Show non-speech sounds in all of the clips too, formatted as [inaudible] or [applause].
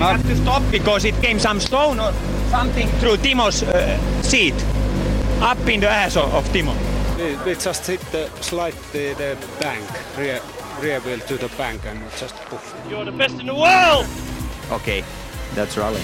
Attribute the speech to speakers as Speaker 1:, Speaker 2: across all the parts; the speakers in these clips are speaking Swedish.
Speaker 1: We had to stop because it came some stone or something through Timo's uh, seat, up in the ass of, of Timo.
Speaker 2: We, we just hit the slide the, the bank, rear, rear wheel to the bank and just poof.
Speaker 3: You're the best in the world!
Speaker 4: Okay, that's rally.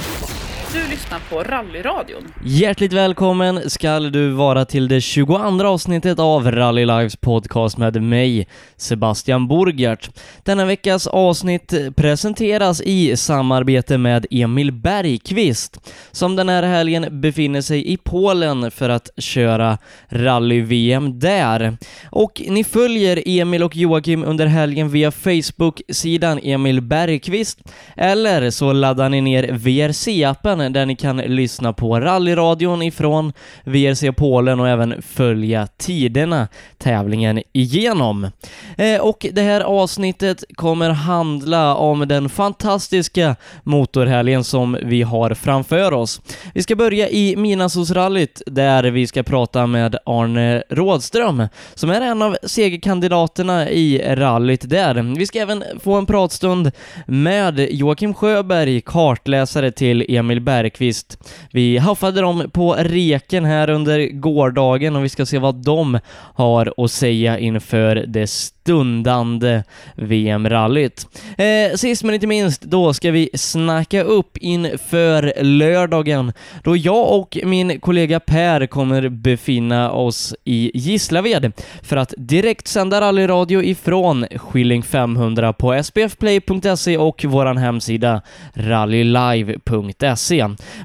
Speaker 5: Du lyssnar på Rallyradion.
Speaker 6: Hjärtligt välkommen skall du vara till det 22 avsnittet av Rally Lives podcast med mig, Sebastian Borgert. Denna veckas avsnitt presenteras i samarbete med Emil Bergqvist, som den här helgen befinner sig i Polen för att köra rally-VM där. Och ni följer Emil och Joakim under helgen via Facebook-sidan Emil Bergqvist, eller så laddar ni ner VRC-appen där ni kan lyssna på rallyradion ifrån VRC Polen och även följa tiderna tävlingen igenom. Eh, och det här avsnittet kommer handla om den fantastiska motorhelgen som vi har framför oss. Vi ska börja i Minasosrallyt där vi ska prata med Arne Rådström som är en av segerkandidaterna i rallyt där. Vi ska även få en pratstund med Joakim Sjöberg, kartläsare till Emil Bergqvist. Vi haffade dem på reken här under gårdagen och vi ska se vad de har att säga inför det stundande VM-rallyt. Eh, sist men inte minst, då ska vi snacka upp inför lördagen då jag och min kollega Per kommer befinna oss i Gislaved för att direkt sända rallyradio ifrån Skilling 500 på sbfplay.se och vår hemsida rallylive.se.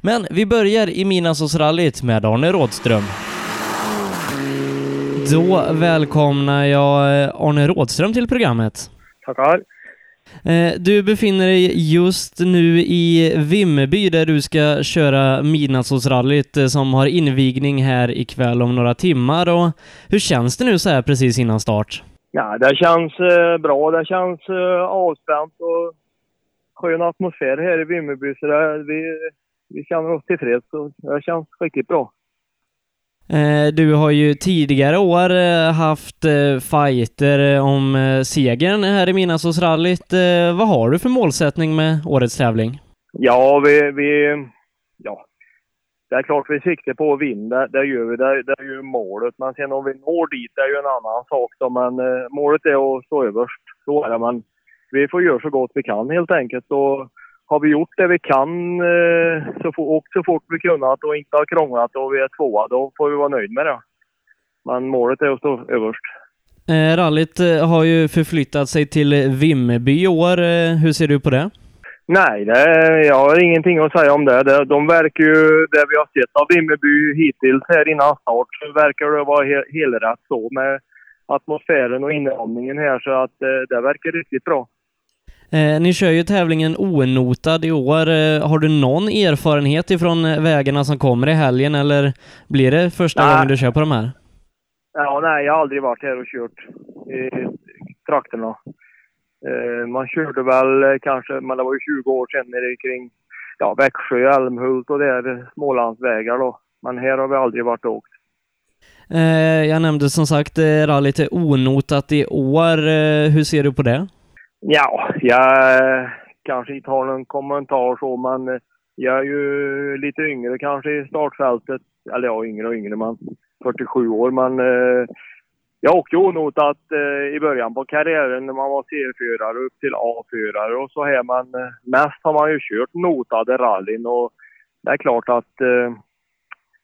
Speaker 6: Men vi börjar i Midnattsåsrallyt med Arne Rådström. Då välkomnar jag Arne Rådström till programmet.
Speaker 3: Tackar.
Speaker 6: Eh, Du befinner dig just nu i Vimmerby där du ska köra Midnattsåsrallyt eh, som har invigning här ikväll om några timmar. Och hur känns det nu så här precis innan start?
Speaker 3: Ja, det känns eh, bra. Det känns eh, avspänt och skön atmosfär här i Vimmerby. Så det, vi, vi känner oss tillfreds och det känns riktigt bra.
Speaker 6: Eh, Du har ju tidigare år eh, haft eh, fighter om segern här i Midnattsåsrallyt. Vad har du för målsättning med årets tävling?
Speaker 3: Ja, vi, vi... Ja. Det är klart vi siktar på att vinna. Det gör vi. Det, det är ju målet. Men sen om vi når dit det är ju en annan sak då. Men målet är att stå överst. Så är det. Men vi får göra så gott vi kan helt enkelt. Och har vi gjort det vi kan eh, så få, och så fort vi kunnat och inte har krånglat och vi är tvåa, då får vi vara nöjd med det. Men målet är att stå överst.
Speaker 6: Eh, Rallyt eh, har ju förflyttat sig till Vimmerby i år. Hur ser du på det?
Speaker 3: Nej, det, jag har ingenting att säga om det. det. De verkar ju, det vi har sett av Vimmerby hittills här innan start, så verkar det vara he, helrätt så med atmosfären och inramningen här så att det verkar riktigt bra.
Speaker 6: Eh, ni kör ju tävlingen onotad i år. Eh, har du någon erfarenhet ifrån eh, vägarna som kommer i helgen eller blir det första
Speaker 3: Nej.
Speaker 6: gången du kör på de här?
Speaker 3: Ja, nej, jag har aldrig varit här och kört i trakterna. Eh, man körde väl eh, kanske, men det var ju 20 år sedan nere kring ja, Växjö, Älmhult och där Smålandsvägar då. Men här har vi aldrig varit och åkt.
Speaker 6: Eh, jag nämnde som sagt rallyt är onotat i år. Hur ser du på det?
Speaker 3: Ja, jag kanske inte har någon kommentar så, men jag är ju lite yngre kanske i startfältet. Eller ja, yngre och yngre, men 47 år. Men eh, jag åkte ju onotat eh, i början på karriären när man var C-förare upp till A-förare och så här. Men eh, mest har man ju kört notade rallyn och det är klart att eh,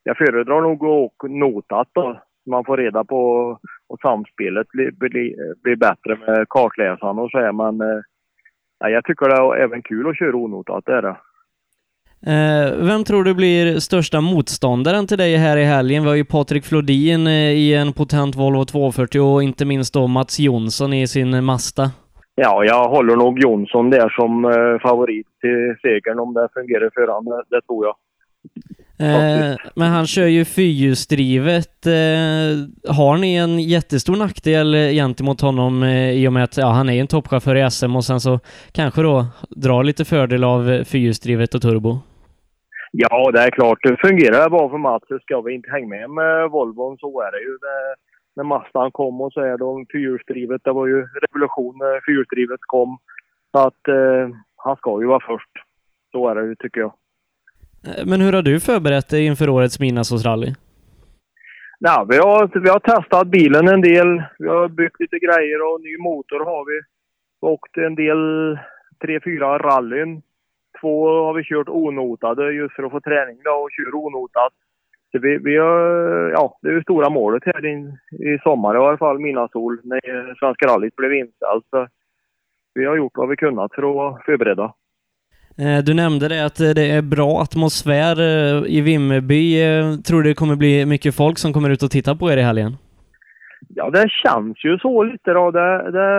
Speaker 3: jag föredrar nog att åka notat då. Man får reda på och samspelet blir, blir, blir bättre med kartläsaren och så här. Men eh, ja, jag tycker det är även kul att köra onotat, det är det.
Speaker 6: Eh, vem tror du blir största motståndaren till dig här i helgen? Vi har ju Patrik Flodin eh, i en potent Volvo 240 och inte minst då Mats Jonsson i sin Mazda.
Speaker 3: Ja, jag håller nog Jonsson där som eh, favorit till segern om det fungerar för honom. Det tror jag.
Speaker 6: Eh, men han kör ju fyrhjulsdrivet. Eh, har ni en jättestor nackdel gentemot honom eh, i och med att ja, han är en toppchaufför i SM och sen så kanske då drar lite fördel av fyrhjulsdrivet och turbo?
Speaker 3: Ja, det är klart. Det fungerar bra för Mats. så Ska vi inte hänga med med Volvon så är det ju det. När Mazdan kom och så är de fyrhjulsdrivet. Det var ju revolution när fyrhjulsdrivet kom. Så att eh, han ska ju vara först.
Speaker 7: Så är det ju, tycker jag.
Speaker 6: Men hur har du förberett dig inför årets Midnattsåsrally?
Speaker 7: Ja, vi, har, vi har testat bilen en del. Vi har byggt lite grejer och ny motor har vi. Vi har åkt en del, tre, fyra rallyn. Två har vi kört onotade just för att få träning då och kör onotat. Så vi, vi har, ja, det är ju stora målet här in, i sommar i alla fall, Midnattssol, när Svenska rallyt blev inställt. Så vi har gjort vad vi kunnat för att vara förberedda.
Speaker 6: Du nämnde det att eh, det är bra atmosfär eh, i Vimmerby. Eh, Tror du det kommer bli mycket folk som kommer ut och titta på er i helgen?
Speaker 7: Ja, det känns ju så lite då. Det, det,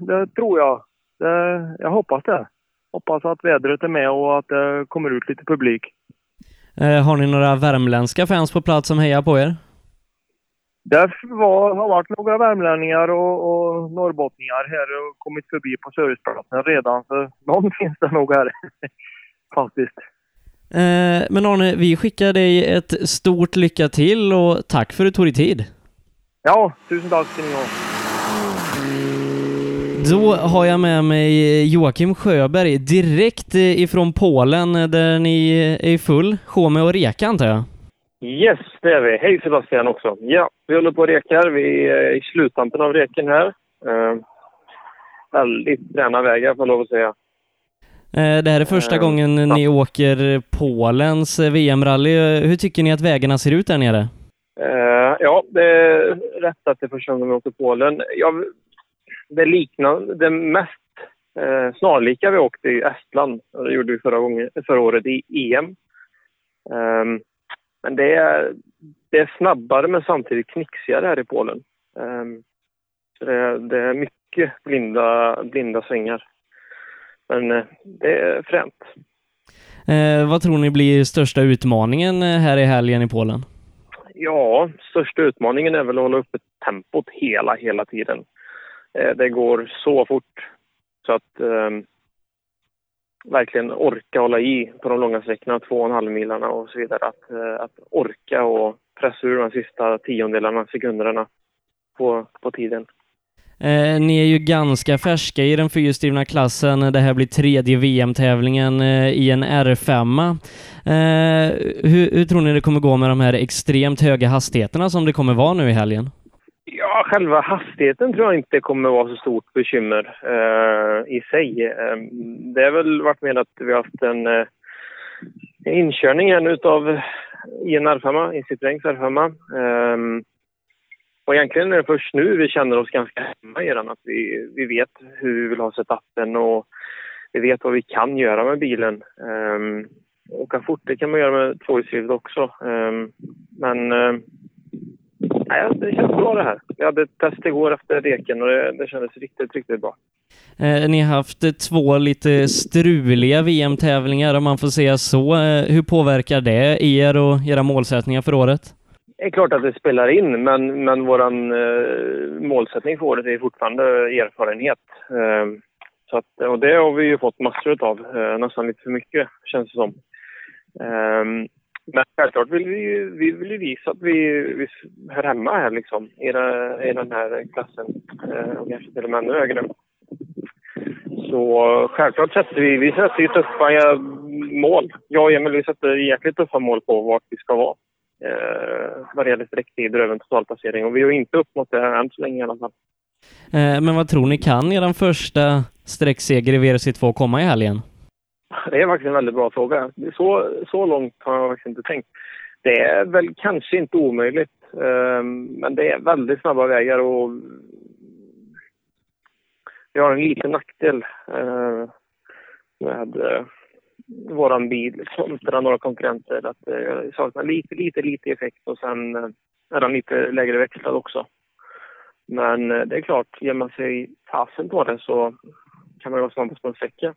Speaker 7: det tror jag. Det, jag hoppas det. Hoppas att vädret är med och att det kommer ut lite publik.
Speaker 6: Eh, Har ni några värmländska fans på plats som hejar på er?
Speaker 7: Det var, har varit några värmlänningar och, och norrbottningar här och kommit förbi på serviceplatsen redan. Så någon [laughs] finns det nog här. [laughs] Faktiskt.
Speaker 6: Eh, Men Arne, vi skickar dig ett stort lycka till och tack för att du tog dig tid.
Speaker 7: Ja, tusen tack ska ni ha.
Speaker 6: Då har jag med mig Joakim Sjöberg direkt eh, ifrån Polen eh, där ni är i full sjå med att reka antar jag?
Speaker 8: Yes, det är vi. Hej Sebastian också. Ja, vi håller på och rekar. Vi är i sluttampen av reken här. Eh, väldigt fräna vägar får jag lov att säga.
Speaker 6: Eh, Det här är första
Speaker 8: Eh,
Speaker 6: gången
Speaker 8: ja.
Speaker 6: ni åker Polens eh, VM-rally. Hur tycker ni att vägarna ser ut där nere?
Speaker 8: Eh, ja, det är rätt att det är första gången vi åker Polen. Ja, det liknande, det mest eh, snarlika vi åkte i Estland. Det gjorde vi förra, gången, förra året i EM. Ehm, men det är, det är snabbare men samtidigt knixigare här i Polen. Ehm, så det, det är mycket blinda, blinda svängar. Men eh, det är fränt.
Speaker 6: Eh, vad tror ni blir största utmaningen eh, här i helgen i Polen?
Speaker 8: Ja, största utmaningen är väl att hålla uppe tempot hela, hela tiden. Eh, Det går så fort så att eh, verkligen orka hålla i på de långa sträckorna, två och en halv milarna och så vidare. Att, eh, att orka och pressa ur de sista tiondelarna, sekunderna på, på tiden.
Speaker 6: Eh, ni är ju ganska färska i den fyrhjulsdrivna klassen. Det här blir tredje VM-tävlingen eh, i en R5. Eh, hur, hur tror ni det kommer gå med de här extremt höga hastigheterna som det kommer vara nu i helgen?
Speaker 8: Ja, själva hastigheten tror jag inte kommer vara så stort bekymmer eh, i sig. Eh, det har väl varit med att vi har haft en eh, inkörning här nu utav i en R5, i Citroëns R5. Eh, och egentligen är det först nu vi känner oss ganska hemma i den. Att vi, vi vet hur vi vill ha setupen och vi vet vad vi kan göra med bilen. Eh, åka fort, det kan man göra med tvåhjulsdrivet också. Ehm, men eh, nej, det känns bra det här. Vi hade ett test igår efter reken och det, det kändes riktigt, riktigt bra.
Speaker 6: Eh, ni har haft eh, två lite struliga VM-tävlingar om man får säga så. Eh, hur påverkar det er och era målsättningar för året?
Speaker 8: Det är klart att det spelar in, men, men vår eh, målsättning för året är fortfarande erfarenhet. Eh, så att, och det har vi ju fått massor av, eh, nästan lite för mycket känns det som. Men självklart vill vi, ju- vi vill ju visa att vi, vi hör hemma här liksom, i, den- i den här klassen eh, och kanske till och med ännu högre. Så självklart sätter vi, vi sätter ju tuffa eh, mål. Jag och Emil vi sätter jäkligt tuffa mål på vart vi ska vara eh, vad det gäller sträcktider över en totalplacering. Och vi har inte uppnått det än så länge i alla fall.
Speaker 6: Eh, men vad tror ni, kan er första sträckseger i VRC2 komma i helgen?
Speaker 8: Det är faktiskt en väldigt bra fråga. Så, så långt har jag faktiskt inte tänkt. Det är väl kanske inte omöjligt, ehm, men det är väldigt snabba vägar och vi har en liten nackdel eh, med vår våran bil kontra några konkurrenter. Att eh, det saknar lite, lite, lite effekt och sen är den lite lägre växlad också. Men det är klart, ger man sig fasen på det så kan man ju vara snabbast på en sträcka.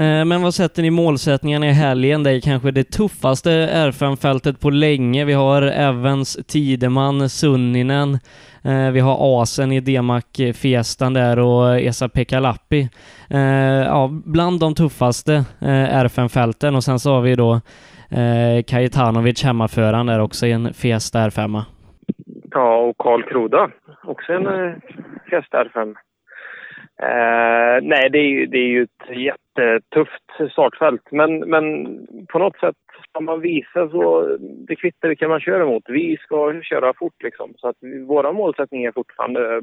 Speaker 6: Eh, men vad sätter ni målsättningarna i helgen? Det är kanske det tuffaste R5-fältet på länge. Vi har Evans, Tideman, Sunninen. Eh, vi har Asen i Demak Fiestan där och Esa Pekalappi. Eh, ja, bland de tuffaste R5-fälten och sen så har vi då Kajetanovic, hemmaföraren där också i en Fiesta R5.
Speaker 8: Ja, och Karl Kroda, också en Fiesta R5. Eh, nej, det är, ju, det är ju ett jättetufft startfält. Men, men på något sätt ska man visa så det kvittar vilka man kör emot. Vi ska köra fort liksom. Så att våra målsättning är fortfarande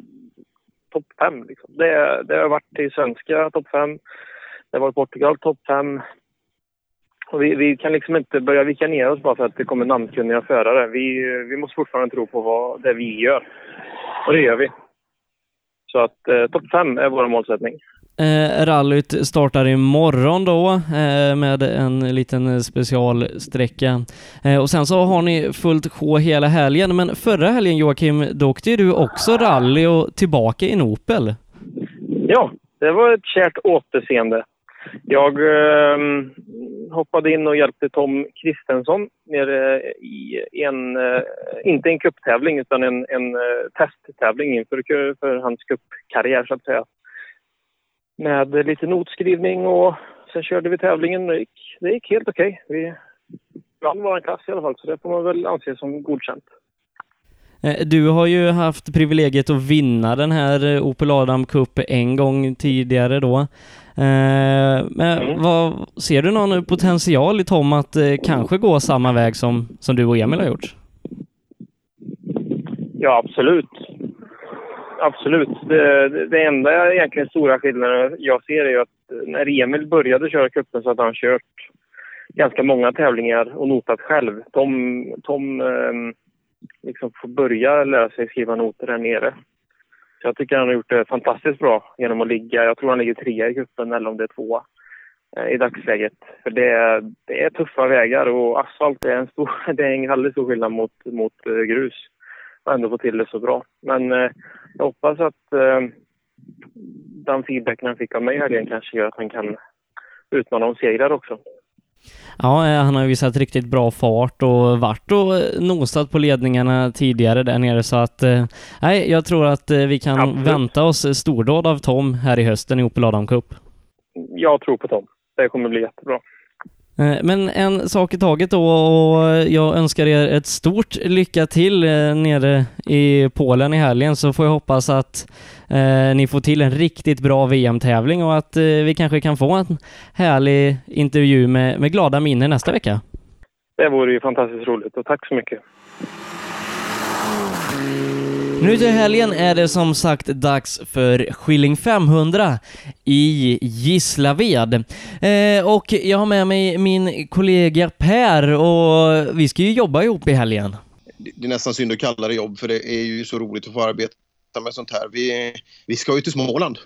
Speaker 8: topp fem. Liksom. Det, det har varit i svenska topp fem. Det har varit Portugal topp fem. Och vi, vi, kan liksom inte börja vika ner oss bara för att det kommer namnkunniga förare. Vi, vi måste fortfarande tro på vad det vi gör. Och det gör vi. Så att eh, topp fem är vår målsättning.
Speaker 6: Eh, rallyt startar imorgon då eh, med en liten specialsträcka. Eh, och sen så har ni fullt sjå hela helgen, men förra helgen Joakim, då åkte ju du också rally och tillbaka i Opel.
Speaker 8: Ja, det var ett kärt återseende. Jag eh, hoppade in och hjälpte Tom Kristensson nere eh, i en, eh, inte en kupptävling utan en, en eh, testtävling inför för hans kuppkarriär så att säga. Med lite notskrivning och sen körde vi tävlingen och det gick, det gick helt okej. Okay. Vi vann vår klass i alla fall så det får man väl anse som godkänt.
Speaker 6: Eh, du har ju haft privilegiet att vinna den här Opel Adam Cup en gång tidigare då. Eh, men mm. vad, ser du någon potential i Tom att eh, kanske gå samma väg som, som du och Emil har gjort?
Speaker 8: Ja, absolut. Absolut. Det, det, enda egentligen stora skillnaden jag ser är ju att eh, när Emil började köra cupen så hade han kört ganska många tävlingar och notat själv. Tom, Tom eh, liksom får börja lära sig skriva noter där nere. Jag tycker han har gjort det fantastiskt bra genom att ligga, jag tror han ligger trea i cupen eller om det är tvåa eh, i dagsläget. För det är, det är tuffa vägar och asfalt är en, stor, [laughs] det är en väldigt stor skillnad mot, mot eh, grus. Och ändå få till det så bra. Men eh, jag hoppas att eh, den feedbacken han fick av mig här kanske gör att han kan utmana om segrar också.
Speaker 6: Ja, eh, han har visat riktigt bra fart och varit och nosat på ledningarna tidigare där nere så att eh, nej, jag tror att eh, vi kan Absolut. vänta oss stordåd av Tom här i hösten i Opel Adam Cup.
Speaker 8: Jag tror på Tom. Det kommer bli jättebra.
Speaker 6: Eh, men en sak i taget då och jag önskar er ett stort lycka till eh, nere i Polen i helgen så får jag hoppas att eh, ni får till en riktigt bra VM-tävling och att eh, vi kanske kan få en härlig intervju med, med glada minnen nästa vecka.
Speaker 8: Det vore ju fantastiskt roligt och tack så mycket.
Speaker 6: Nu till helgen är det som sagt dags för Skilling 500 i Gislaved. Eh, och jag har med mig min kollega Per och vi ska ju jobba ihop i helgen.
Speaker 9: Det är nästan synd att kalla det jobb för det är ju så roligt att få arbeta med sånt här. Vi, vi ska ju till Småland.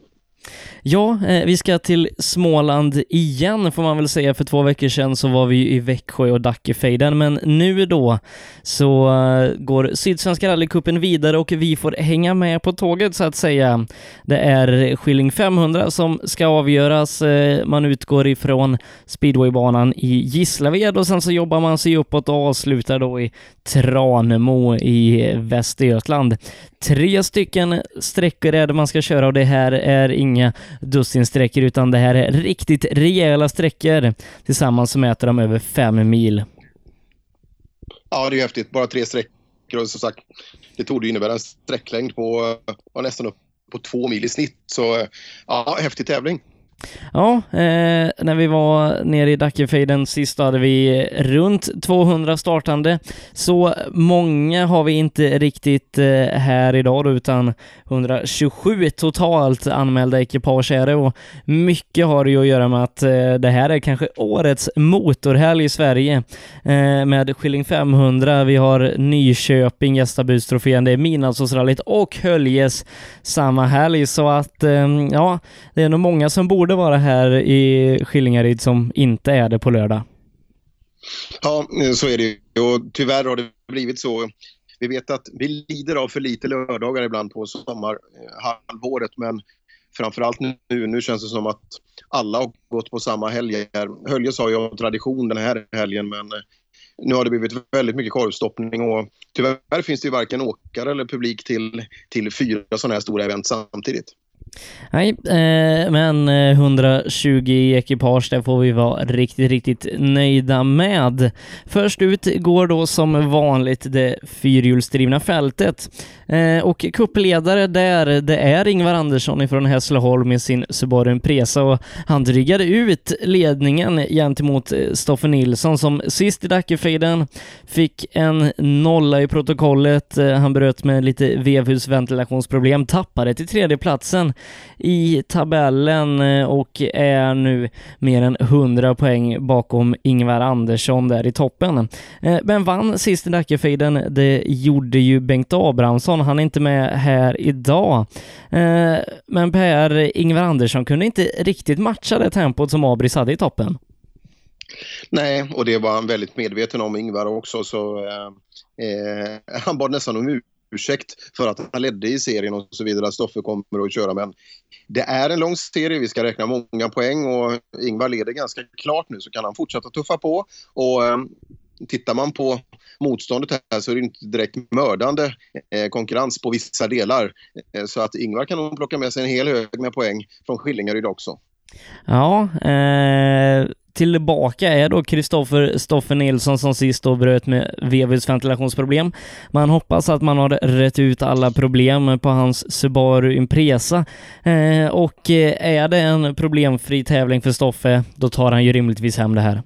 Speaker 6: Ja, eh, vi ska till Småland igen får man väl säga. För två veckor sedan så var vi i Växjö och Dackefejden, men nu då så eh, går Sydsvenska rallycupen vidare och vi får hänga med på tåget så att säga. Det är Skilling 500 som ska avgöras. Eh, man utgår ifrån speedwaybanan i Gislaved och sen så jobbar man sig uppåt och avslutar då i Tranemo i Västergötland. Tre stycken sträckor är det man ska köra och det här är inga dussinsträckor utan det här är riktigt rejäla sträckor. Tillsammans så mäter de över fem mil.
Speaker 9: Ja, det är häftigt. Bara tre sträckor och som sagt, det tog innebära en sträcklängd på nästan upp på två mil i snitt. Så ja, häftig tävling.
Speaker 6: Ja, eh, när vi var nere i Dackefejden sist hade vi runt 200 startande. Så många har vi inte riktigt eh, här idag då, utan 127 totalt anmälda ekipage är det och mycket har det ju att göra med att eh, det här är kanske årets motorhelg i Sverige eh, med Skilling 500. Vi har Nyköping, Gästabudstrofén, det är Midnattsåsrallyt och Höljes samma helg så att eh, ja, det är nog många som borde borde vara här i Skillingaryd som inte är det på lördag.
Speaker 9: Ja, så är det ju. Och tyvärr har det blivit så. Vi vet att vi lider av för lite lördagar ibland på sommarhalvåret, men framförallt nu, nu känns det som att alla har gått på samma helger. Höljes har ju tradition den här helgen, men nu har det blivit väldigt mycket korvstoppning och tyvärr finns det ju varken åkare eller publik till, till fyra sådana här stora event samtidigt.
Speaker 6: Nej, eh, men eh, 120 ekipage, det får vi vara riktigt, riktigt nöjda med. Först ut går då som vanligt det fyrhjulsdrivna fältet. Eh, och kuppledare där, det är Ingvar Andersson ifrån Hässleholm med sin Subaru Impresa och han drygade ut ledningen gentemot eh, Stoffe Nilsson som sist i Dackefejden fick en nolla i protokollet. Eh, han bröt med lite vevhusventilationsproblem, tappade till tredjeplatsen i tabellen eh, och är nu mer än 100 poäng bakom Ingvar Andersson där i toppen. Men vann sist i Dackefejden, det gjorde ju Bengt Abrahamsson. Han är inte med här idag. Eh, men Per, Ingvar Andersson kunde inte riktigt matcha det tempot som Abris hade i toppen.
Speaker 9: Nej, och det var han väldigt medveten om, Ingvar också, så eh, eh, han bad nästan om ursäkt för att han ledde i serien och så vidare, att Stoffe kommer att köra. Men det är en lång serie, vi ska räkna många poäng och Ingvar leder ganska klart nu så kan han fortsätta tuffa på. Och eh, tittar man på motståndet här så är det inte direkt mördande eh, konkurrens på vissa delar. Eh, så att Ingvar kan nog plocka med sig en hel hög med poäng från Skillingaryd också.
Speaker 6: Ja, eh, tillbaka är då Kristoffer Stoffer Nilsson som sist då bröt med vevhusventilationsproblem. Man hoppas att man har rätt ut alla problem på hans Subaru Impresa. Eh, och eh, är det en problemfri tävling för Stoffe, då tar han ju rimligtvis hem det här.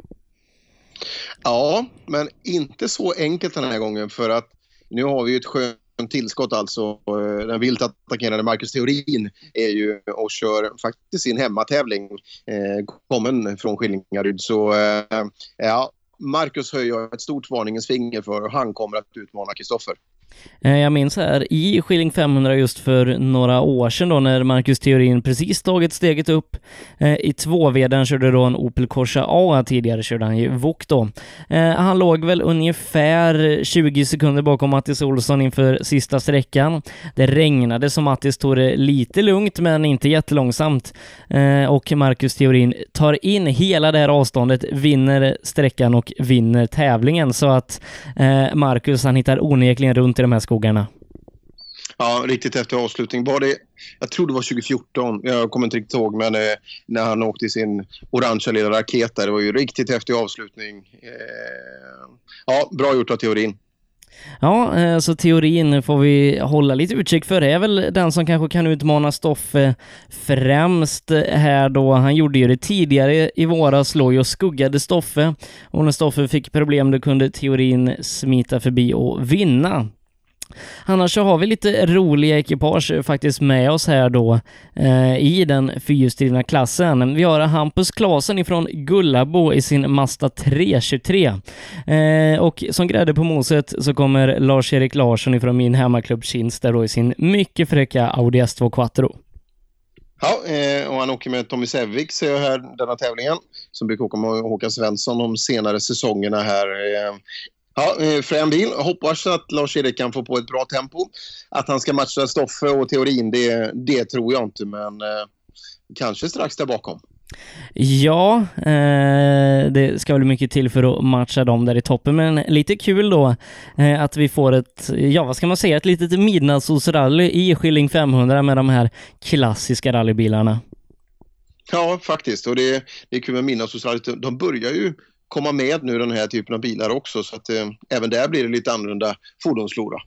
Speaker 9: Ja, men inte så enkelt den här gången för att nu har vi ju ett skönt tillskott alltså. Eh, den vilt attackerande Marcus Theorin är ju och kör faktiskt sin hemmatävling, eh, kommen från Skillingaryd. Så eh, ja, Marcus höjer ett stort varningens finger för och han kommer att utmana Kristoffer.
Speaker 6: Eh, jag minns här i Skilling 500 just för några år sedan då när Marcus Theorin precis tagit steget upp eh, i tvåveden körde då en Opel Corsa A, tidigare körde han ju Vok då. Eh, han låg väl ungefär 20 sekunder bakom Mattis Olsson inför sista sträckan. Det regnade så Mattis tog det lite lugnt men inte jättelångsamt och Marcus Theorin tar in hela det här avståndet, vinner sträckan och vinner tävlingen så att Marcus han hittar onekligen runt i de här skogarna.
Speaker 9: Ja, riktigt efter avslutning. Var det, jag tror det var 2014, jag kommer inte riktigt ihåg, men eh, när han åkte sin orangea lilla raket där. Det var ju riktigt häftig avslutning. Eh, ja, bra gjort av teorin.
Speaker 6: Ja, eh, så teorin får vi hålla lite utkik för. Det är väl den som kanske kan utmana Stoffe främst här då. Han gjorde ju det tidigare i våras, låg och skuggade Stoffe och när Stoffe fick problem då kunde teorin smita förbi och vinna. Annars så har vi lite roliga ekipage faktiskt med oss här då eh, i den fyrhjulsdrivna klassen. Vi har Hampus Klasen ifrån Gullabo i sin Mazda 323. Eh, och som grädde på moset så kommer Lars-Erik Larsson ifrån min hemmaklubb Kinsta då i sin mycket fräcka Audi S2 Quattro.
Speaker 9: Ja, eh, och han åker med Tommy Sevik ser jag här denna tävlingen. Som brukar åka med Håkan Svensson de senare säsongerna här. Eh, Ja, eh, frän bil. Hoppas att Lars-Erik kan få på ett bra tempo. Att han ska matcha Stoffe och teorin, det, det tror jag inte, men eh, kanske strax där bakom.
Speaker 6: Ja, eh, det ska väl mycket till för att matcha dem där i toppen, men lite kul då eh, att vi får ett, ja vad ska man säga, ett litet midnattssolsrally i Skilling 500 med de här klassiska rallybilarna.
Speaker 9: Ja, faktiskt. Och det, det är kul med midnattssolsrallyt. De börjar ju komma med nu den här typen av bilar också så att eh, även där blir det lite annorlunda fordonsflora.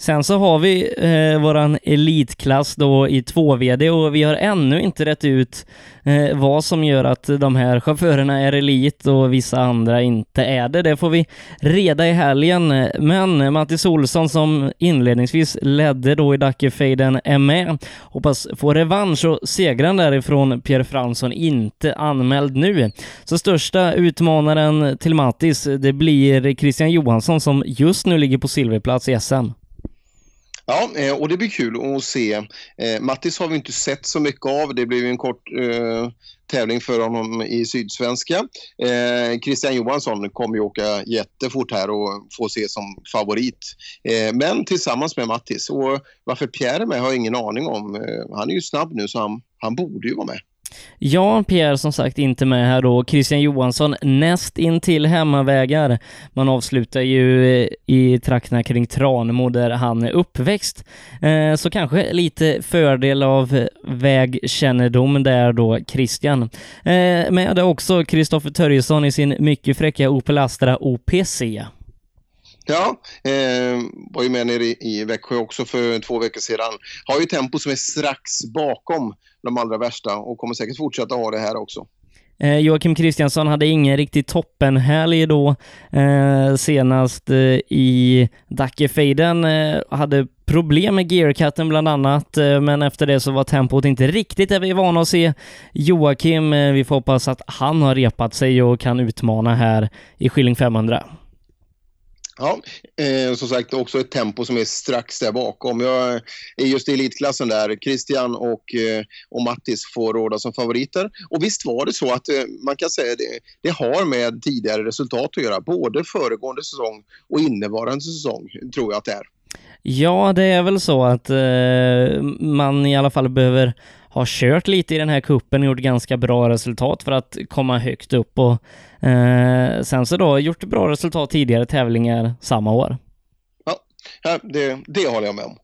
Speaker 6: Sen så har vi eh, våran elitklass då i 2VD och vi har ännu inte rätt ut eh, vad som gör att de här chaufförerna är elit och vissa andra inte är det. Det får vi reda i helgen. Men Mattis Olsson som inledningsvis ledde då i Dackefejden är med. Hoppas få revansch och segran därifrån Pierre Fransson inte anmäld nu. Så största utmanaren till Mattis, det blir Christian Johansson som just nu ligger på silverplats i SM.
Speaker 9: Ja, eh, och det blir kul att se. Eh, Mattis har vi inte sett så mycket av. Det blev en kort eh, tävling för honom i Sydsvenska. Eh, Christian Johansson kommer ju åka jättefort här och få se som favorit. Eh, men tillsammans med Mattis. Och varför Pierre är med har jag ingen aning om. Eh, han är ju snabb nu så han, han borde ju vara med.
Speaker 6: Ja, Pierre som sagt inte med här då. Christian Johansson näst in till hemmavägar. Man avslutar ju eh, i trakterna kring Tranemo där han är uppväxt. Eh, så kanske lite fördel av eh, vägkännedom där då, Christian. Med också Kristoffer Törjesson i sin mycket fräcka Opel Astra OPC.
Speaker 9: Ja, eh, var ju med nere i, i Växjö också för två veckor sedan. Har ju tempo som är strax bakom de allra värsta och kommer säkert fortsätta ha det här också.
Speaker 6: Eh, Joakim Kristiansson hade ingen riktigt toppenhelg då eh, senast eh, i Dackefejden. Eh, hade problem med gearcutten bland annat, eh, men efter det så var tempot inte riktigt där vi är vana att se Joakim. Eh, vi får hoppas att han har repat sig och kan utmana här i Skilling 500.
Speaker 9: Ja, eh, som sagt också ett tempo som är strax där bakom. Jag är just i elitklassen där. Christian och, eh, och Mattis får råda som favoriter. Och visst var det så att eh, man kan säga det, det har med tidigare resultat att göra. Både föregående säsong och innevarande säsong tror jag att det är.
Speaker 6: Ja, det är väl så att eh, man i alla fall behöver ha kört lite i den här kuppen och gjort ganska bra resultat för att komma högt upp och eh, sen så då gjort bra resultat tidigare tävlingar samma år.
Speaker 9: Ja, det, det håller jag med om.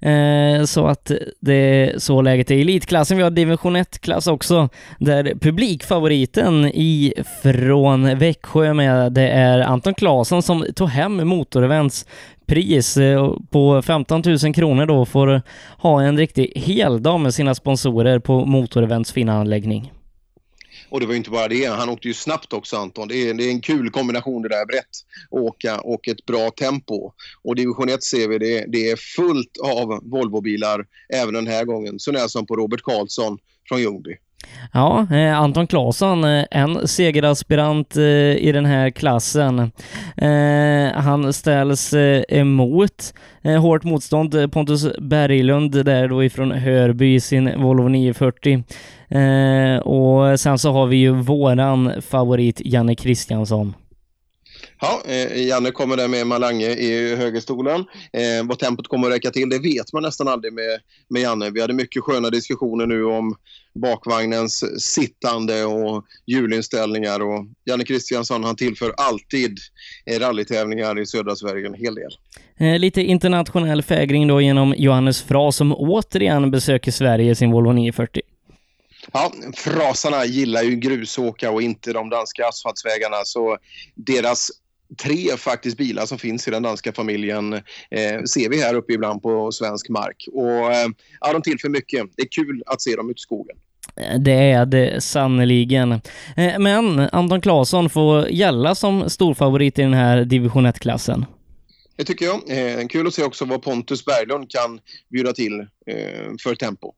Speaker 6: Eh, så att det är så läget är i elitklassen. Vi har division 1-klass också, där publikfavoriten i från Växjö med det är Anton Claesson som tog hem Motorevents pris eh, på 15 000 kronor då får ha en riktig heldag med sina sponsorer på Motorevents fina anläggning.
Speaker 9: Och det var inte bara det, han åkte ju snabbt också Anton. Det är, det är en kul kombination det där brett åka och ett bra tempo. Och division 1 ser vi det, det är fullt av Volvobilar även den här gången. Så när som på Robert Karlsson från Ljungby.
Speaker 6: Ja, eh, Anton Claesson, eh, en segeraspirant eh, i den här klassen. Han ställs emot hårt motstånd, Pontus Berglund där då ifrån Hörby sin Volvo 940. och sen så har vi ju våran favorit Janne Kristiansson.
Speaker 9: Ja, eh, Janne kommer där med Malange i högerstolen. Eh, vad tempot kommer att räcka till, det vet man nästan aldrig med, med Janne. Vi hade mycket sköna diskussioner nu om bakvagnens sittande och hjulinställningar. Och Janne Kristiansson han tillför alltid eh, rallytävlingar i södra Sverige en hel del.
Speaker 6: Eh, lite internationell fägring då genom Johannes Fra som återigen besöker Sverige i sin Volvo 940.
Speaker 9: Ja, frasarna gillar ju grusåka och inte de danska asfaltsvägarna så deras tre faktiskt bilar som finns i den danska familjen eh, ser vi här uppe ibland på svensk mark. Och eh, ja, de tillför mycket. Det är kul att se dem ute i skogen.
Speaker 6: Det är det sannoliken. Eh, men Anton Claesson får gälla som storfavorit i den här division 1-klassen.
Speaker 9: Det tycker jag. Eh, kul att se också vad Pontus Berglund kan bjuda till eh, för tempo.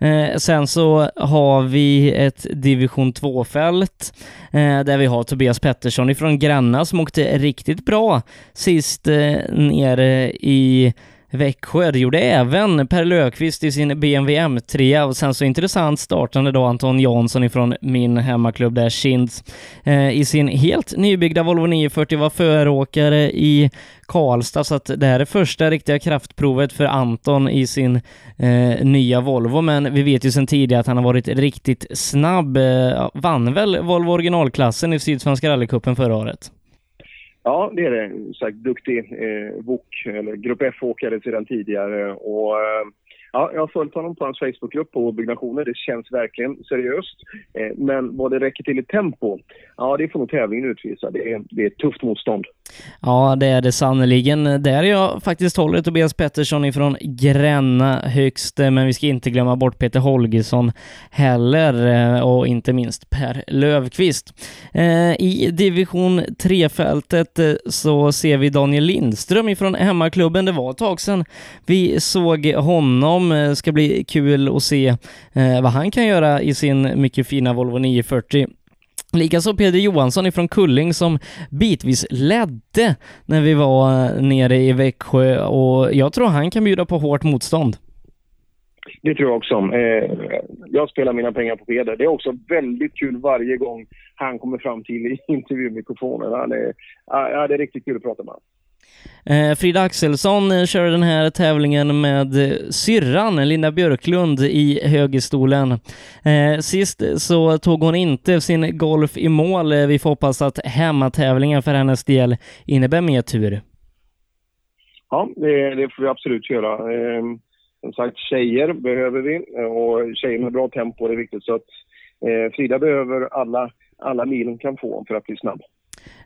Speaker 6: Eh, sen så har vi ett division 2-fält eh, där vi har Tobias Pettersson ifrån Gränna som åkte riktigt bra sist eh, nere i Växjö. Det gjorde även Per Löfqvist i sin BMW M3 och sen så intressant startande då Anton Jansson ifrån min hemmaklubb där, Kinds, eh, i sin helt nybyggda Volvo 940 var föråkare i Karlstad så att det här är första riktiga kraftprovet för Anton i sin eh, nya Volvo men vi vet ju sedan tidigare att han har varit riktigt snabb. Eh, vann väl Volvo originalklassen i Sydsvenska rallycupen förra året?
Speaker 7: Ja, det är det. Sagt, duktig eh, VOK, eller Grupp F-åkare sedan tidigare. Och, eh, Ja, jag har följt honom på hans Facebookgrupp på byggnationer. Det känns verkligen seriöst. Eh, men vad det räcker till i tempo, ja det får nog tävlingen utvisa. Det är, det är ett tufft motstånd.
Speaker 6: Ja, det är det sannerligen. Där jag faktiskt håller Tobias Pettersson ifrån Gränna högst, eh, men vi ska inte glömma bort Peter Holgersson heller eh, och inte minst Per Lövqvist. Eh, I division 3-fältet så ser vi Daniel Lindström ifrån hemmaklubben. Det var ett tag sedan vi såg honom Det ska bli kul att se vad han kan göra i sin mycket fina Volvo 940. Likaså Peder Johansson ifrån Kulling som bitvis ledde när vi var eh, nere i Växjö och jag tror han kan bjuda på hårt motstånd.
Speaker 7: Det tror jag också. Eh, jag spelar mina pengar på Peder. Det är också väldigt kul varje gång han kommer fram till [laughs] intervjumikrofonen. Han är, ja, det är riktigt kul att prata med honom.
Speaker 6: Eh, Frida Axelsson eh, kör den här tävlingen med eh, syrran Linda Björklund i högerstolen. Sist så tog hon inte sin golf i mål. Vi får hoppas att hemmatävlingen för hennes del innebär mer tur.
Speaker 7: Ja, det, det får vi absolut göra. Ehm, som sagt, tjejer behöver vi och tjejer med bra tempo är viktigt. Så att Frida behöver alla, alla mil hon kan få för att bli snabb.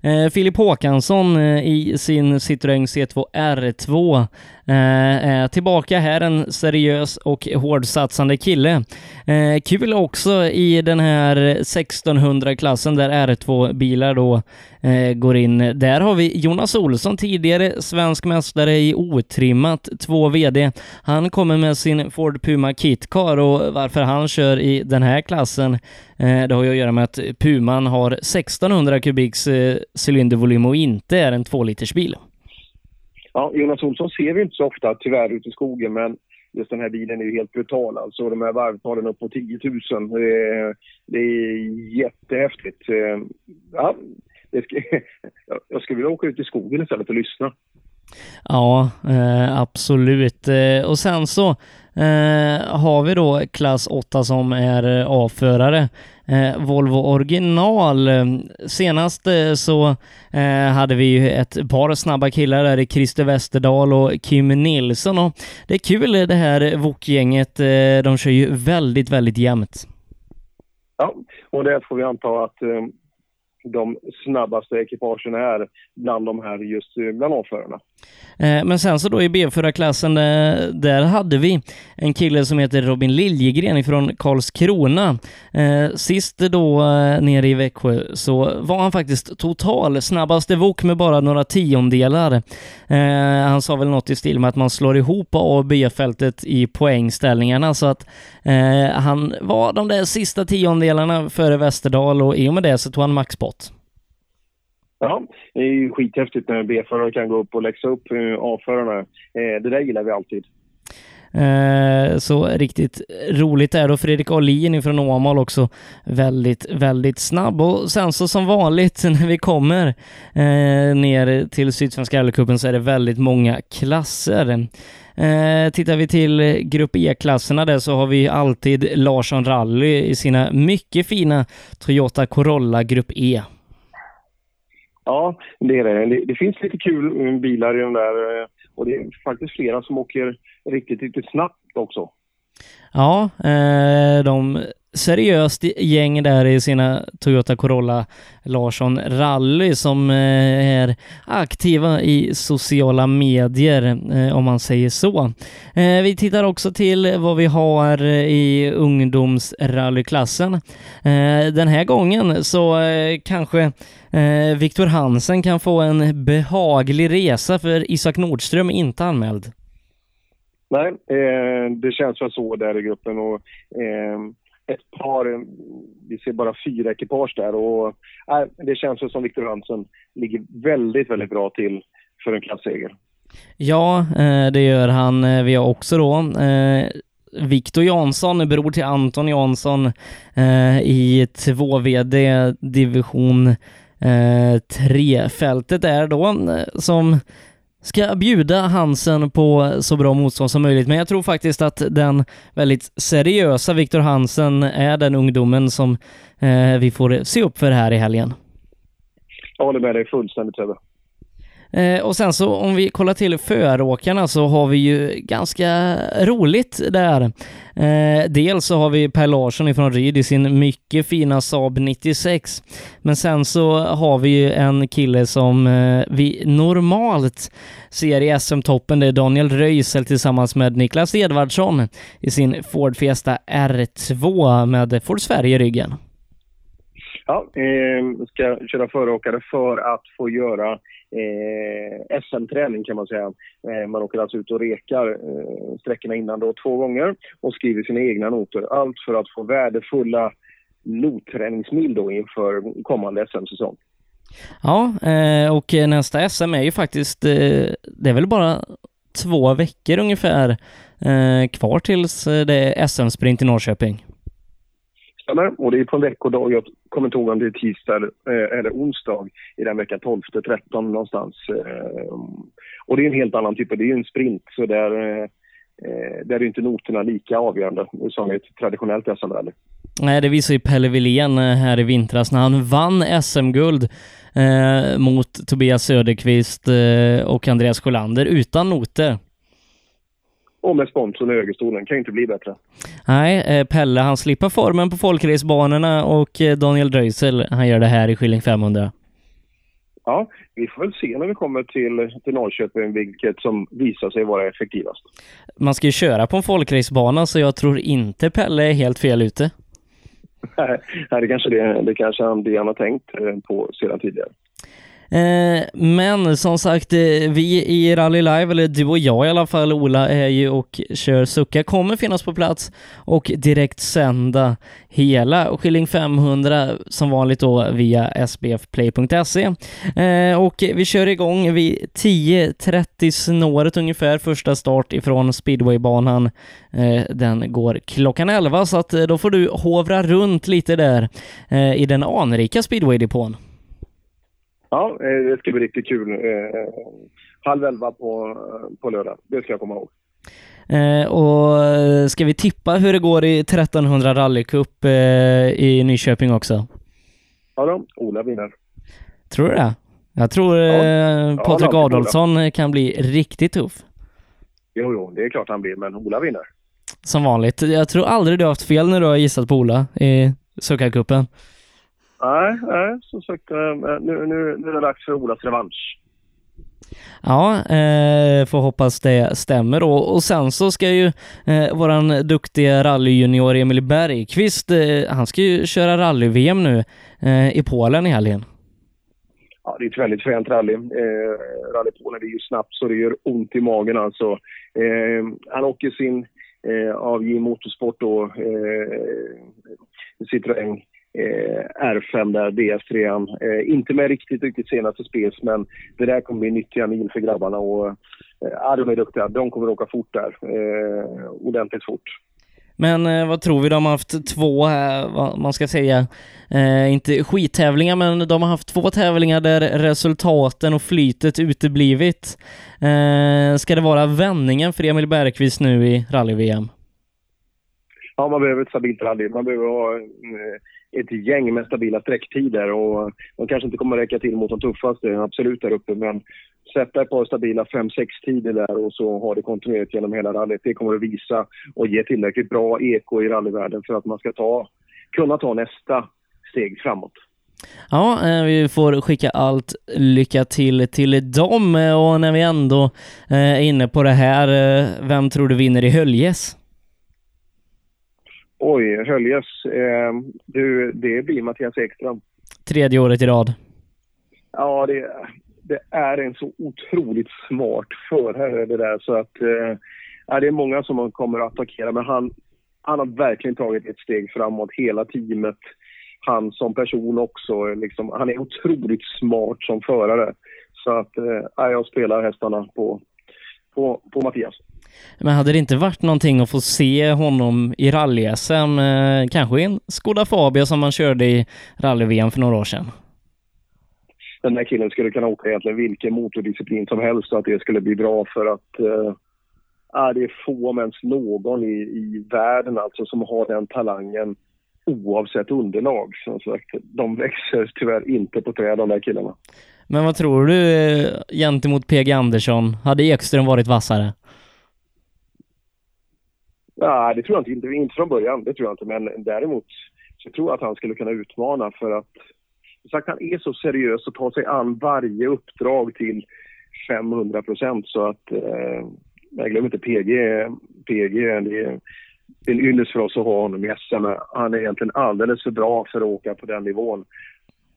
Speaker 6: Eh, Filip Håkansson eh, i sin Citroën C2 R2 är tillbaka här, en seriös och hårdsatsande kille. Eh, kul också i den här 1600-klassen där R2-bilar då eh, går in. Där har vi Jonas Olsson, tidigare svensk mästare i otrimmat 2 VD. Han kommer med sin Ford Puma Kitcar och varför han kör i den här klassen det har ju att göra med att Puman har 1600 kubiks cylindervolym och inte är en 2 liters bil.
Speaker 3: Ja, Jonas Olsson ser vi inte så ofta tyvärr ute i skogen men just den här bilen är ju helt brutal alltså. De här varvtalen upp på 10 000. Det är, jättehäftigt. Eh, Ja, [laughs] jag skulle vilja åka ut i skogen istället och lyssna.
Speaker 6: Ja, eh, absolut. Eh, och sen så eh, har vi då klass 8 som är eh, avförare. Eh, Eh, Volvo original. Eh, senast eh, så eh, hade vi ju ett par snabba killar där i Christer Westerdahl och Kim Nilsson och det är kul eh, det här Wok-gänget. Eh, de kör ju väldigt, väldigt jämnt.
Speaker 3: Ja, och det får vi anta att eh, de snabbaste ekipagen är bland de här just bland avförarna.
Speaker 6: Eh, men sen så då i B4-klassen, eh, där hade vi en kille som heter Robin Liljegren ifrån Karlskrona. Eh, sist då nere i Växjö så var han faktiskt total snabbaste vok med bara några tiondelar. Han sa väl något i stil med att man slår ihop A och B-fältet i poängställningarna så att han var de där sista tiondelarna före Västerdal och i och med det så tog han maxpott.
Speaker 3: Ja, det är ju skithäftigt när B-förare kan gå upp och läxa upp eh, A-förarna. Eh, det där gillar vi alltid.
Speaker 6: Eh, Så riktigt roligt är det. Och Fredrik Ahlin från Åmål också väldigt, väldigt snabb. Och sen så som vanligt [laughs] när vi kommer ner till Sydsvenska rallycupen så är det väldigt många klasser. Eh, tittar vi till Grupp E-klasserna där så har vi alltid Larsson Rally i sina mycket fina Toyota Corolla Grupp E.
Speaker 3: Ja, det är det. Det, det finns lite kul mm, bilar i de där eh, och det är faktiskt flera som åker riktigt, riktigt snabbt också.
Speaker 6: Ja, eh, de seriöst gäng där i sina Toyota Corolla Larsson Rally som eh, är aktiva i sociala medier eh, om man säger så. Eh, vi tittar också till vad vi har i ungdomsrallyklassen. Den här gången så kanske Viktor Hansen kan få en behaglig resa för Isak Nordström är inte anmäld.
Speaker 3: Nej, eh, det känns väl så där i gruppen och eh, ett par, vi ser bara fyra ekipage där och äh, det känns väl som Viktor Hansen ligger väldigt, väldigt bra till för en klassseger.
Speaker 6: Ja, eh, det gör han. Eh, vi har också då eh, Viktor Jansson, bror till Anton Jansson i 2VD division 3-fältet där då som ska bjuda Hansen på så bra motstånd som möjligt. Men jag tror faktiskt att den väldigt seriösa Viktor Hansen är den ungdomen som eh, vi får se upp för här i helgen.
Speaker 3: Jag håller med dig fullständigt Sebbe.
Speaker 6: Eh, och sen så om vi kollar till föråkarna så har vi ju ganska roligt där. Eh, dels så har vi Per Larsson ifrån Ryd i sin mycket fina Saab 96. Men sen så har vi ju en kille som eh, vi normalt ser i SM-toppen. Det är Daniel Röisel tillsammans med Niklas Edvardsson i sin Ford Fiesta R2 med Ford Sverige i ryggen.
Speaker 3: Ja, eh, ska köra föråkare för att få göra eh, SM-träning kan man säga. Eh, man åker alltså ut och rekar eh, sträckorna innan då två gånger och skriver sina egna noter. Allt för att få värdefulla notträningsmil då inför kommande SM-säsong.
Speaker 6: Ja, eh, och nästa SM är ju faktiskt, eh, det är väl bara två veckor ungefär eh, kvar tills eh, det är SM-sprint i Norrköping.
Speaker 3: Stämmer. Och det är på en veckodag. Jag kommer inte ihåg om det är tisdag eller, eh, onsdag i den veckan 12, 13 någonstans. Eh, och det är en helt annan typ. Det är ju en sprint så där, eh, där är inte noterna lika avgörande som i ett traditionellt SM-rally.
Speaker 6: Nej, det visar ju Pelle Wilén här i vintras när han vann SM-guld eh, mot Tobias Söderqvist eh, och Andreas Sjölander utan noter.
Speaker 3: Och med sponsorn i högerstolen. Kan ju inte bli bättre.
Speaker 6: Nej, eh, Pelle han slipper formen på folkracebanorna och eh, Daniel Dröisel han gör det här i Skilling 500.
Speaker 3: ja, vi får väl se när vi kommer till, till Norrköping vilket som visar sig vara effektivast.
Speaker 6: Man ska ju köra på en folkracebana så jag tror inte Pelle är helt fel ute. [laughs]
Speaker 3: Nej, det kanske det, det kanske han, det han har tänkt eh, på sedan tidigare.
Speaker 6: Eh, men som sagt, eh, vi i Rally Live, eller du och jag i alla fall, Ola, är ju och kör Sucka, kommer finnas på plats och direkt sända hela Skilling 500 som vanligt då via sbfplay.se. Eh, och vi kör igång vid 10.30 snåret ungefär, första start ifrån speedwaybanan. Den går klockan 11 så att då får du hovra runt lite där i den anrika speedwaydepån.
Speaker 3: Ja, det ska bli riktigt kul. Eh, halv elva på, på lördag. Det ska jag komma ihåg.
Speaker 6: Eh, och ska vi tippa hur det går i 1300 rallycup eh, i Nyköping också?
Speaker 3: Ja då, Ola vinner.
Speaker 6: Tror du det? Jag tror ja. Patrik ja, Adolfsson kan bli riktigt tuff.
Speaker 3: Jo, jo, det är klart han blir, men Ola vinner.
Speaker 6: Som vanligt. Jag tror aldrig du har haft fel när du har gissat på Ola i Suckarcupen.
Speaker 3: Nej, nej, som sagt, eh, nu, nu, nu är det dags för Olas revansch.
Speaker 6: Ja, eh, får hoppas det stämmer då. Och sen så ska ju eh, våran duktiga rallyjunior Emil Bergqvist, eh, han ska ju köra rally-VM nu eh, i Polen i helgen.
Speaker 3: Ja, det är ett väldigt fränt rally. Eh, rally Polen är ju snabbt så det gör ont i magen alltså. Eh, han åker sin eh, AVJ Motorsport då, eh, Citroën eh, R5 där, DS3. Eh, inte med riktigt, riktigt senaste spels, men det där kommer bli nyttiga mil för grabbarna. Och, eh, de är duktiga. De kommer åka fort där. Eh, ordentligt fort.
Speaker 6: Men eh, vad tror vi? De har haft två, vad man ska säga, eh, inte skittävlingar, men de har haft två tävlingar där resultaten och flytet uteblivit. Eh, ska det vara vändningen för Emil Bergqvist nu i rally-VM?
Speaker 3: Ja, man behöver ett stabilt rally. Man behöver ha ett gäng med stabila sträcktider och de kanske inte kommer räcka till mot de tuffaste, absolut där uppe, men sätta ett par stabila 5-6 tider där och så ha det kontinuerligt genom hela rallyt. Det kommer att visa och ge tillräckligt bra eko i rallyvärlden för att man ska ta, kunna ta nästa steg framåt.
Speaker 6: Ja, eh, vi får skicka allt lycka till till dem eh, och när vi ändå eh, är inne på det här, vem tror du vinner i Höljes?
Speaker 3: Oj, Höljes. Eh, du, det blir Mattias Ekström.
Speaker 6: Tredje året i rad.
Speaker 3: Ja, det, det är en så otroligt smart förare det där så att eh, det är många som kommer att attackera men han, han har verkligen tagit ett steg framåt, hela teamet. Han som person också, liksom, han är otroligt smart som förare. Så att eh, jag spelar hästarna på, på, på Mattias.
Speaker 6: Men hade det inte varit någonting att få se honom i rally-SM, eh, kanske i en Skoda Fabia som man körde i rally-VM för några år sedan?
Speaker 3: Den här killen skulle kunna åka egentligen vilken motordisciplin som helst och att det skulle bli bra för att eh, det är få om ens någon i, i världen alltså som har den talangen oavsett underlag. Som sagt, de växer tyvärr inte på träd de där killarna.
Speaker 6: Men vad tror du eh, gentemot PG Andersson? Hade Ekström varit vassare?
Speaker 3: Nej, det tror jag inte. Inte från början, det tror jag inte. Men däremot så tror jag att han skulle kunna utmana för att sagt, han är så seriös och tar sig an varje uppdrag till 500 procent så att eh, jag glömmer inte PG. PG det är, det är en ynnest för oss att ha honom i SM. Han är egentligen alldeles för bra för att åka på den nivån.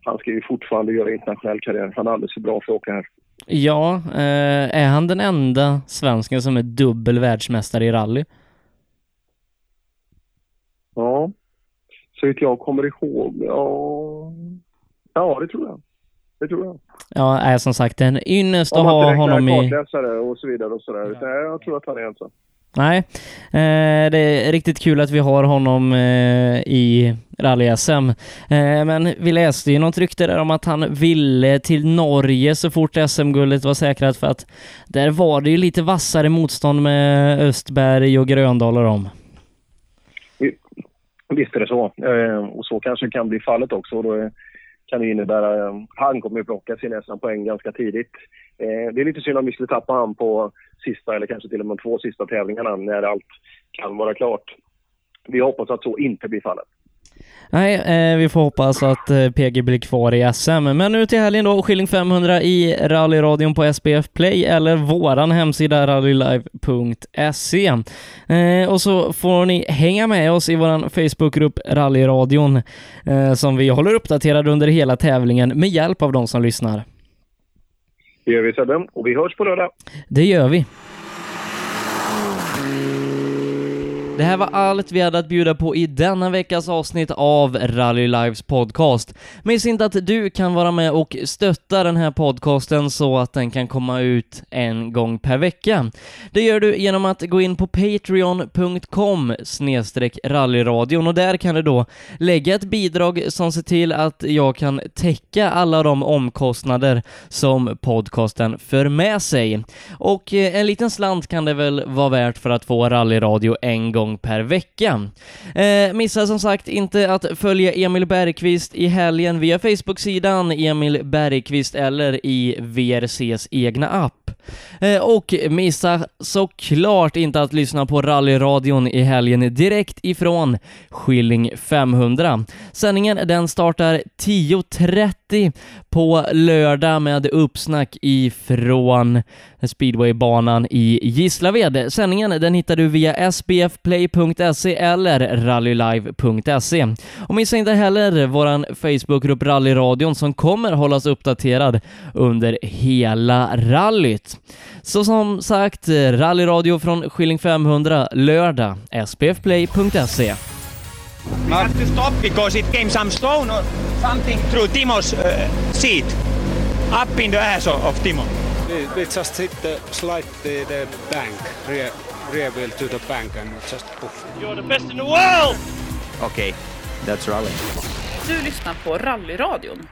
Speaker 3: Han ska ju fortfarande göra internationell karriär. Han är alldeles för bra för att åka här.
Speaker 6: Ja, eh, är han den enda svensken som är dubbel världsmästare i rally?
Speaker 3: Ja, så att jag kommer ihåg. Ja, ja det tror jag. Det tror jag.
Speaker 6: Ja, är som sagt en ynnest att ha honom i...
Speaker 3: och så vidare och sådär. Ja. Jag tror att han är ensam.
Speaker 6: Nej, eh, det är riktigt kul att vi har honom eh, i rally-SM. Eh, men vi läste ju något rykte där om att han ville till Norge så fort SM-guldet var säkrat för att där var det ju lite vassare motstånd med Östberg och Gröndal och dem.
Speaker 3: Visst är det så. Eh, och så kanske kan bli fallet också. Då eh, kan det innebära... att han kommer att plocka sin nästan poäng ganska tidigt. Det är lite synd om vi skulle tappa han på sista eller kanske till och med två sista tävlingarna när allt kan vara klart. Vi hoppas att så inte blir fallet.
Speaker 6: Nej, eh, vi får hoppas att eh, PG blir kvar i SM. Men nu till helgen då, Skilling 500 i rallyradion på SPF Play eller våran hemsida rallylive.se. Eh, och så får ni hänga med oss i våran Facebookgrupp Rallyradion eh, som vi håller uppdaterad under hela tävlingen med hjälp av de som lyssnar.
Speaker 3: Det gör vi Sebbe, och vi hörs på lördag.
Speaker 6: Det gör vi. Det här var allt vi hade att bjuda på i denna veckas avsnitt av Rally Lives podcast. Miss inte att du kan vara med och stötta den här podcasten så att den kan komma ut en gång per vecka. Det gör du genom att gå in på patreon.com rallyradion och där kan du då lägga ett bidrag som ser till att jag kan täcka alla de omkostnader som podcasten för med sig. Och eh, en liten slant kan det väl vara värt för att få rallyradio en gång per vecka. Eh, missa som sagt inte att följa Emil Bergqvist i helgen via Facebook-sidan Emil Bergqvist eller i VRCs egna app. Eh, och missa såklart inte att lyssna på rallyradion i helgen direkt ifrån Skilling 500. Sändningen den startar 10.30 på lördag med uppsnack ifrån speedwaybanan i Gislaved. Sändningen den hittar du via sbfplay.se eller rallylive.se. Och missa inte heller våran Facebookgrupp Rallyradion som kommer hållas uppdaterad under hela rallyt. Så som sagt, rallyradio från Skilling 500 lördag, sbfplay.se.
Speaker 1: We have to stop because it came some stone or something through Timo's uh, seat, up in the ass of, of Timo.
Speaker 2: We, we just hit the slide the, the bank, rear, rear wheel to the bank and just poof.
Speaker 10: You're the best in the world!
Speaker 4: Okay, that's rally.
Speaker 5: Du lyssnar på Rallyradion.